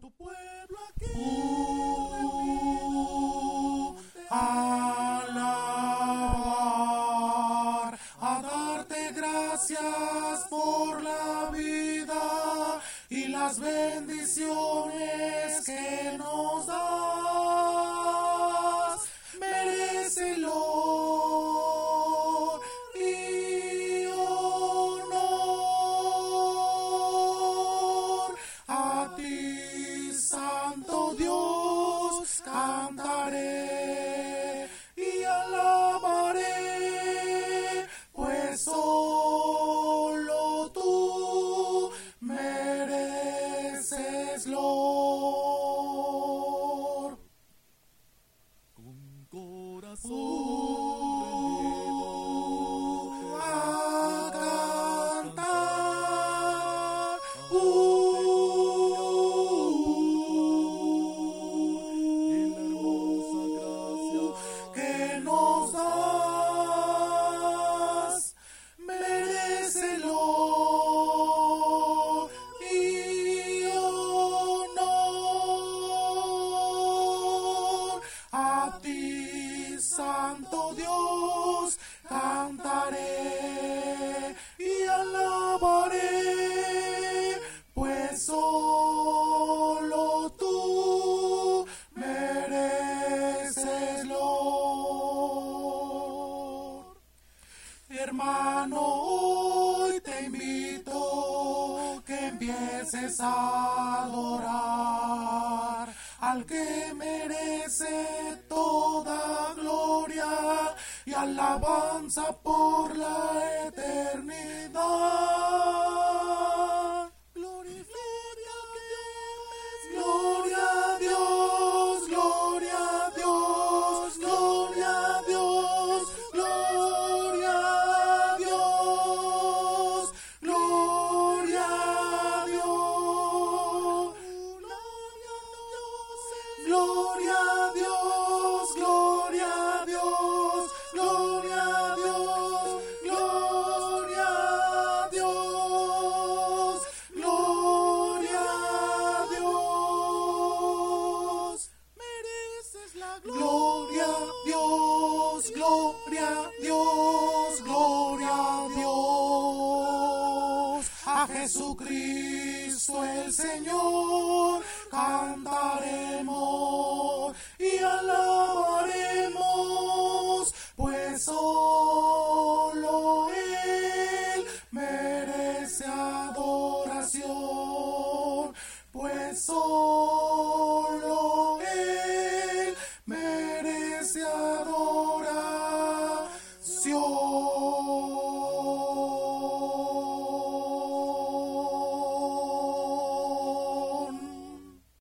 tu pueblo aquí. alabar, a darte gracias por la vida y las bendiciones Santo Dios, cantaré y alabaré, pues solo tú mereces, Lord. Con corazón Santo Dios, cantaré y alabaré, pues solo tú mereces, Lord. Hermano, hoy te invito que empieces a adorar al que merece y alabanza por la eternidad. Gloria a Dios, gloria a Dios. A Jesucristo el Señor